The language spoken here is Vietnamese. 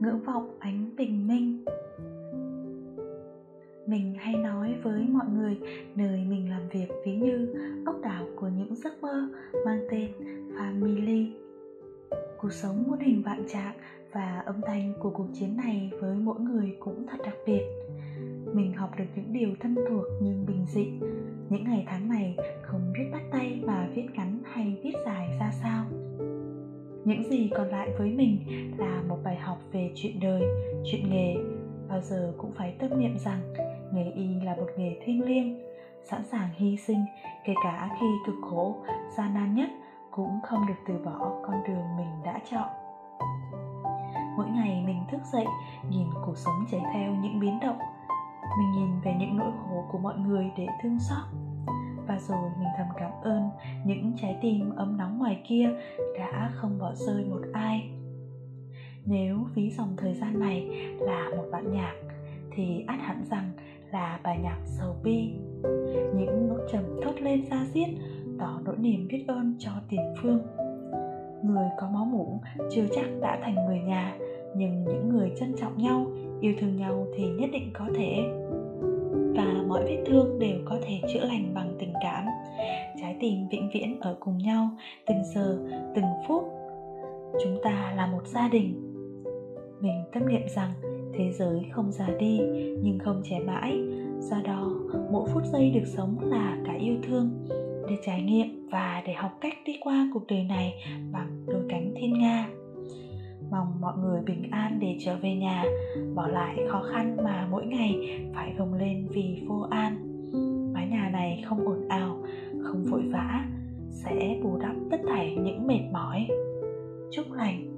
ngưỡng vọng ánh bình minh. Mình hay nói với mọi người, nơi mình làm việc ví như ốc đảo của những giấc mơ mang tên family. Cuộc sống muôn hình vạn trạng và âm thanh của cuộc chiến này với mỗi người cũng thật đặc biệt. Mình học được những điều thân thuộc nhưng bình dị. Những ngày tháng này không biết bắt tay mà viết ngắn hay viết dài ra sao. Những gì còn lại với mình là một học về chuyện đời, chuyện nghề, bao giờ cũng phải tâm niệm rằng nghề y là một nghề thiêng liêng, sẵn sàng hy sinh, kể cả khi cực khổ, gian nan nhất cũng không được từ bỏ con đường mình đã chọn. Mỗi ngày mình thức dậy, nhìn cuộc sống chảy theo những biến động. Mình nhìn về những nỗi khổ của mọi người để thương xót. Và rồi mình thầm cảm ơn những trái tim ấm nóng ngoài kia đã không bỏ rơi một ai nếu ví dòng thời gian này là một bản nhạc, thì át hẳn rằng là bài nhạc sầu bi. Những nốt trầm thốt lên ra diết, tỏ nỗi niềm biết ơn cho tiền phương. Người có máu mủ chưa chắc đã thành người nhà, nhưng những người trân trọng nhau, yêu thương nhau thì nhất định có thể. Và mọi vết thương đều có thể chữa lành bằng tình cảm. Trái tim vĩnh viễn ở cùng nhau từng giờ, từng phút. Chúng ta là một gia đình mình tâm niệm rằng thế giới không già đi, nhưng không trẻ mãi. Do đó, mỗi phút giây được sống là cả yêu thương. Để trải nghiệm và để học cách đi qua cuộc đời này bằng đôi cánh thiên nga. Mong mọi người bình an để trở về nhà, bỏ lại khó khăn mà mỗi ngày phải gồng lên vì vô an. Mái nhà này không ồn ào, không vội vã, sẽ bù đắp tất thảy những mệt mỏi. Chúc lành.